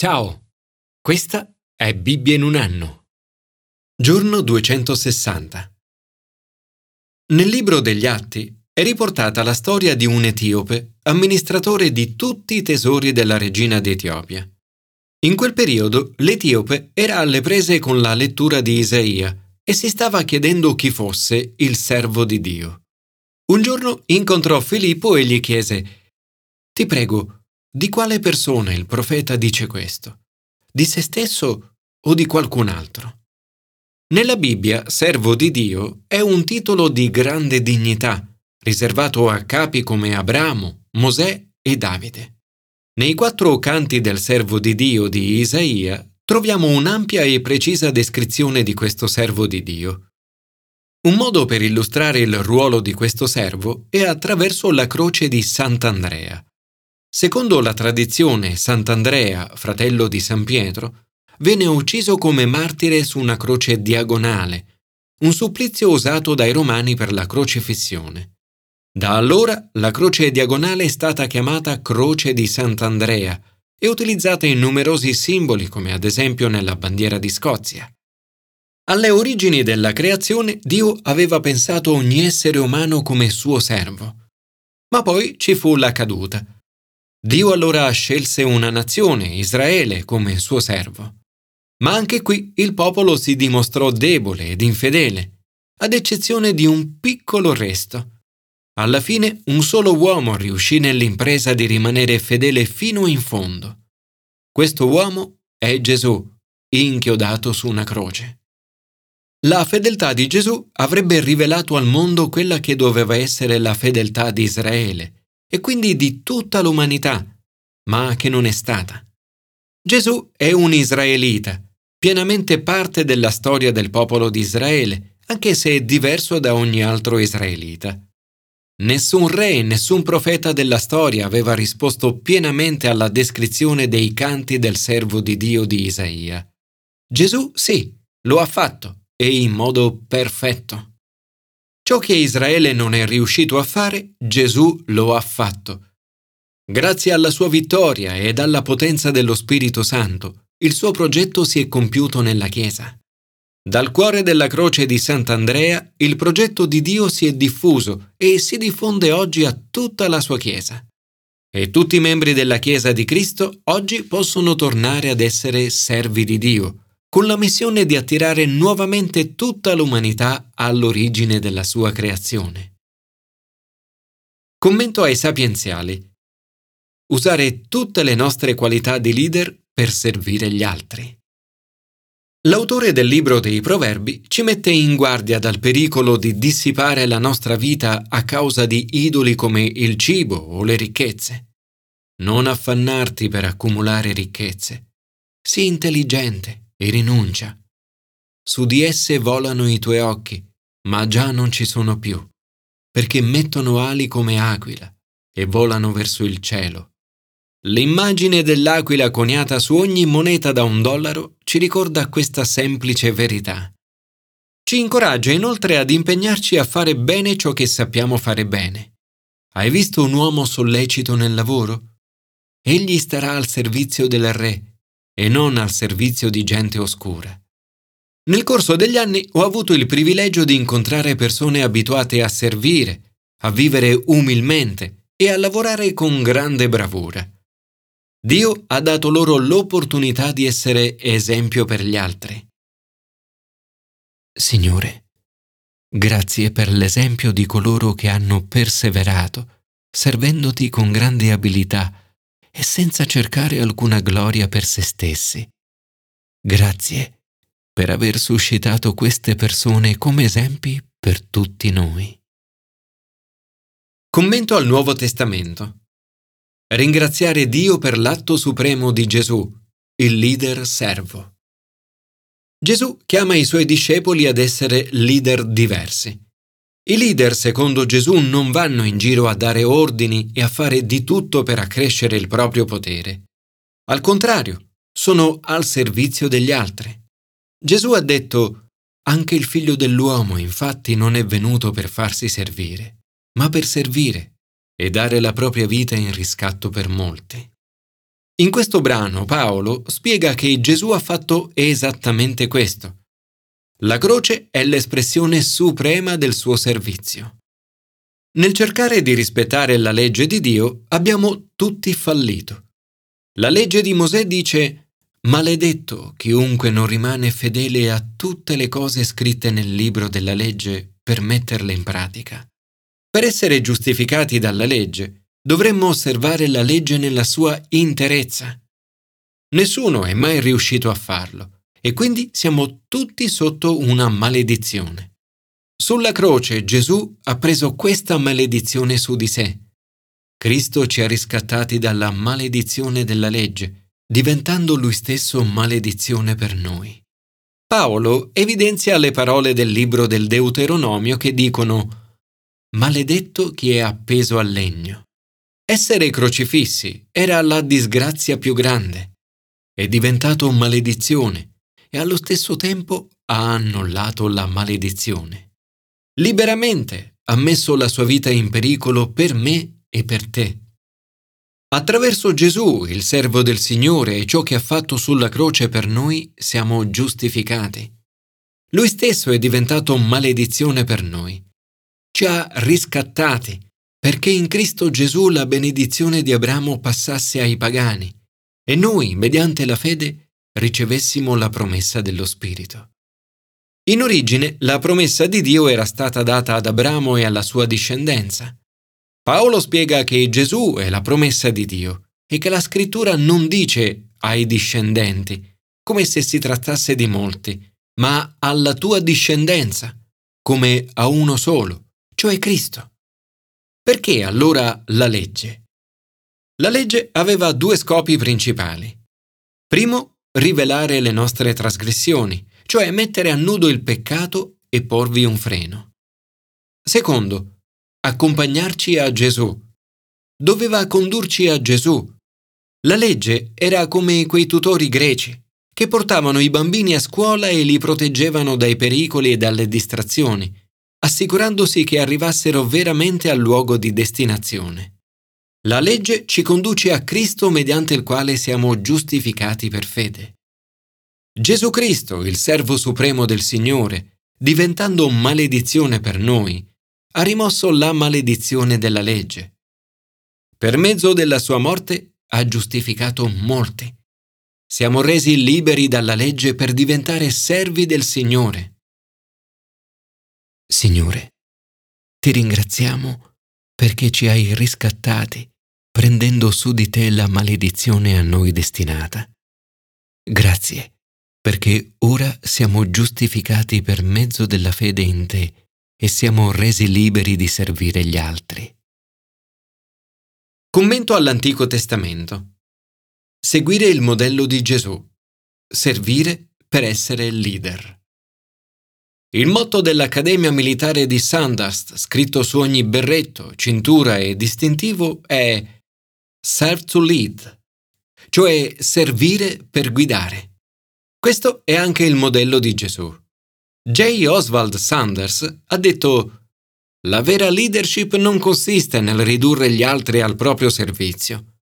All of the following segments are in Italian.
Ciao, questa è Bibbia in un anno. Giorno 260. Nel libro degli Atti è riportata la storia di un etiope, amministratore di tutti i tesori della regina d'Etiopia. In quel periodo l'etiope era alle prese con la lettura di Isaia e si stava chiedendo chi fosse il servo di Dio. Un giorno incontrò Filippo e gli chiese Ti prego, di quale persona il profeta dice questo? Di se stesso o di qualcun altro? Nella Bibbia, servo di Dio è un titolo di grande dignità, riservato a capi come Abramo, Mosè e Davide. Nei quattro canti del servo di Dio di Isaia troviamo un'ampia e precisa descrizione di questo servo di Dio. Un modo per illustrare il ruolo di questo servo è attraverso la croce di Sant'Andrea. Secondo la tradizione, Sant'Andrea, fratello di San Pietro, venne ucciso come martire su una croce diagonale, un supplizio usato dai romani per la crocifissione. Da allora la croce diagonale è stata chiamata Croce di Sant'Andrea e utilizzata in numerosi simboli come ad esempio nella bandiera di Scozia. Alle origini della creazione Dio aveva pensato ogni essere umano come suo servo. Ma poi ci fu la caduta Dio allora scelse una nazione, Israele, come suo servo. Ma anche qui il popolo si dimostrò debole ed infedele, ad eccezione di un piccolo resto. Alla fine un solo uomo riuscì nell'impresa di rimanere fedele fino in fondo. Questo uomo è Gesù, inchiodato su una croce. La fedeltà di Gesù avrebbe rivelato al mondo quella che doveva essere la fedeltà di Israele, e quindi di tutta l'umanità, ma che non è stata. Gesù è un israelita, pienamente parte della storia del popolo di Israele, anche se è diverso da ogni altro israelita. Nessun re e nessun profeta della storia aveva risposto pienamente alla descrizione dei canti del servo di Dio di Isaia. Gesù sì, lo ha fatto, e in modo perfetto. Ciò che Israele non è riuscito a fare, Gesù lo ha fatto. Grazie alla sua vittoria ed alla potenza dello Spirito Santo, il suo progetto si è compiuto nella Chiesa. Dal cuore della croce di Sant'Andrea il progetto di Dio si è diffuso e si diffonde oggi a tutta la sua Chiesa. E tutti i membri della Chiesa di Cristo oggi possono tornare ad essere servi di Dio, con la missione di attirare nuovamente tutta l'umanità all'origine della sua creazione. Commento ai sapienziali. Usare tutte le nostre qualità di leader per servire gli altri. L'autore del libro dei Proverbi ci mette in guardia dal pericolo di dissipare la nostra vita a causa di idoli come il cibo o le ricchezze. Non affannarti per accumulare ricchezze. Sii intelligente e rinuncia. Su di esse volano i tuoi occhi, ma già non ci sono più, perché mettono ali come aquila e volano verso il cielo. L'immagine dell'aquila coniata su ogni moneta da un dollaro ci ricorda questa semplice verità. Ci incoraggia inoltre ad impegnarci a fare bene ciò che sappiamo fare bene. Hai visto un uomo sollecito nel lavoro? Egli starà al servizio del re e non al servizio di gente oscura. Nel corso degli anni ho avuto il privilegio di incontrare persone abituate a servire, a vivere umilmente e a lavorare con grande bravura. Dio ha dato loro l'opportunità di essere esempio per gli altri. Signore, grazie per l'esempio di coloro che hanno perseverato, servendoti con grande abilità e senza cercare alcuna gloria per se stessi. Grazie per aver suscitato queste persone come esempi per tutti noi. Commento al Nuovo Testamento. Ringraziare Dio per l'atto supremo di Gesù, il leader servo. Gesù chiama i suoi discepoli ad essere leader diversi. I leader, secondo Gesù, non vanno in giro a dare ordini e a fare di tutto per accrescere il proprio potere. Al contrario, sono al servizio degli altri. Gesù ha detto, anche il figlio dell'uomo infatti non è venuto per farsi servire, ma per servire e dare la propria vita in riscatto per molti. In questo brano Paolo spiega che Gesù ha fatto esattamente questo. La croce è l'espressione suprema del suo servizio. Nel cercare di rispettare la legge di Dio abbiamo tutti fallito. La legge di Mosè dice Maledetto chiunque non rimane fedele a tutte le cose scritte nel libro della legge per metterle in pratica. Per essere giustificati dalla legge, dovremmo osservare la legge nella sua interezza. Nessuno è mai riuscito a farlo e quindi siamo tutti sotto una maledizione. Sulla croce Gesù ha preso questa maledizione su di sé. Cristo ci ha riscattati dalla maledizione della legge, diventando lui stesso maledizione per noi. Paolo evidenzia le parole del libro del Deuteronomio che dicono Maledetto chi è appeso al legno. Essere crocifissi era la disgrazia più grande. È diventato maledizione e allo stesso tempo ha annullato la maledizione. Liberamente ha messo la sua vita in pericolo per me e per te. Attraverso Gesù, il servo del Signore e ciò che ha fatto sulla croce per noi, siamo giustificati. Lui stesso è diventato maledizione per noi. Ci ha riscattati perché in Cristo Gesù la benedizione di Abramo passasse ai pagani e noi, mediante la fede, ricevessimo la promessa dello Spirito. In origine la promessa di Dio era stata data ad Abramo e alla sua discendenza. Paolo spiega che Gesù è la promessa di Dio e che la scrittura non dice ai discendenti, come se si trattasse di molti, ma alla tua discendenza, come a uno solo, cioè Cristo. Perché allora la legge? La legge aveva due scopi principali. Primo, rivelare le nostre trasgressioni, cioè mettere a nudo il peccato e porvi un freno. Secondo, accompagnarci a Gesù. Doveva condurci a Gesù. La legge era come quei tutori greci che portavano i bambini a scuola e li proteggevano dai pericoli e dalle distrazioni, assicurandosi che arrivassero veramente al luogo di destinazione. La legge ci conduce a Cristo mediante il quale siamo giustificati per fede. Gesù Cristo, il servo supremo del Signore, diventando maledizione per noi, ha rimosso la maledizione della legge. Per mezzo della sua morte ha giustificato molti. Siamo resi liberi dalla legge per diventare servi del Signore. Signore, ti ringraziamo perché ci hai riscattati, prendendo su di te la maledizione a noi destinata. Grazie, perché ora siamo giustificati per mezzo della fede in te e siamo resi liberi di servire gli altri. Commento all'Antico Testamento. Seguire il modello di Gesù. Servire per essere leader. Il motto dell'Accademia Militare di Sandhurst, scritto su ogni berretto, cintura e distintivo, è Serve to Lead, cioè servire per guidare. Questo è anche il modello di Gesù. J. Oswald Sanders ha detto La vera leadership non consiste nel ridurre gli altri al proprio servizio,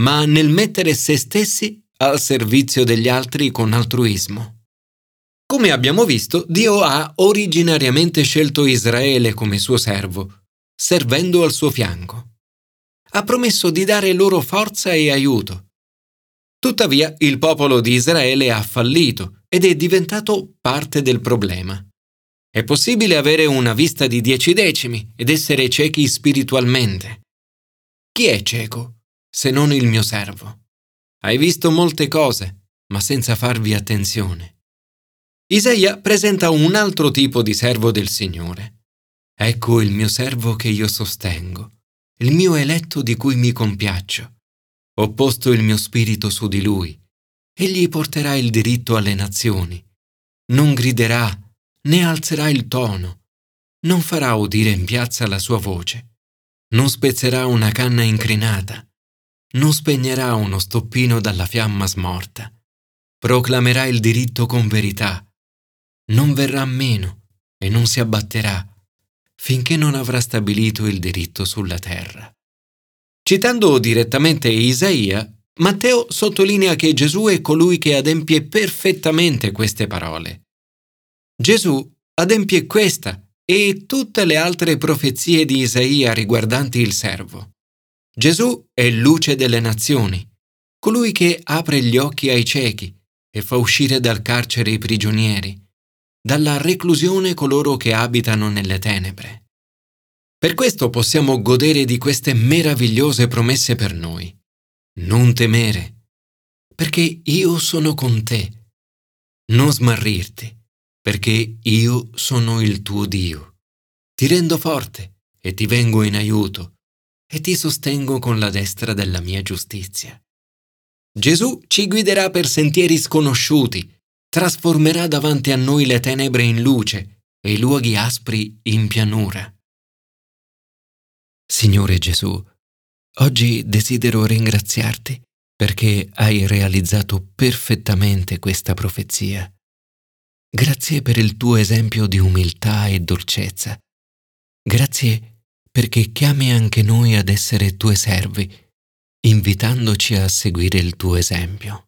ma nel mettere se stessi al servizio degli altri con altruismo. Come abbiamo visto, Dio ha originariamente scelto Israele come suo servo, servendo al suo fianco. Ha promesso di dare loro forza e aiuto. Tuttavia, il popolo di Israele ha fallito ed è diventato parte del problema. È possibile avere una vista di dieci decimi ed essere ciechi spiritualmente. Chi è cieco, se non il mio servo? Hai visto molte cose, ma senza farvi attenzione. Isaia presenta un altro tipo di servo del Signore. Ecco il mio servo che io sostengo, il mio eletto di cui mi compiaccio. Ho posto il mio spirito su di lui. Egli porterà il diritto alle nazioni. Non griderà, né alzerà il tono. Non farà udire in piazza la sua voce. Non spezzerà una canna incrinata. Non spegnerà uno stoppino dalla fiamma smorta. Proclamerà il diritto con verità non verrà meno e non si abbatterà finché non avrà stabilito il diritto sulla terra. Citando direttamente Isaia, Matteo sottolinea che Gesù è colui che adempie perfettamente queste parole. Gesù adempie questa e tutte le altre profezie di Isaia riguardanti il servo. Gesù è luce delle nazioni, colui che apre gli occhi ai ciechi e fa uscire dal carcere i prigionieri, dalla reclusione coloro che abitano nelle tenebre. Per questo possiamo godere di queste meravigliose promesse per noi. Non temere, perché io sono con te. Non smarrirti, perché io sono il tuo Dio. Ti rendo forte e ti vengo in aiuto e ti sostengo con la destra della mia giustizia. Gesù ci guiderà per sentieri sconosciuti, trasformerà davanti a noi le tenebre in luce e i luoghi aspri in pianura. Signore Gesù, oggi desidero ringraziarti perché hai realizzato perfettamente questa profezia. Grazie per il tuo esempio di umiltà e dolcezza. Grazie perché chiami anche noi ad essere tuoi servi, invitandoci a seguire il tuo esempio.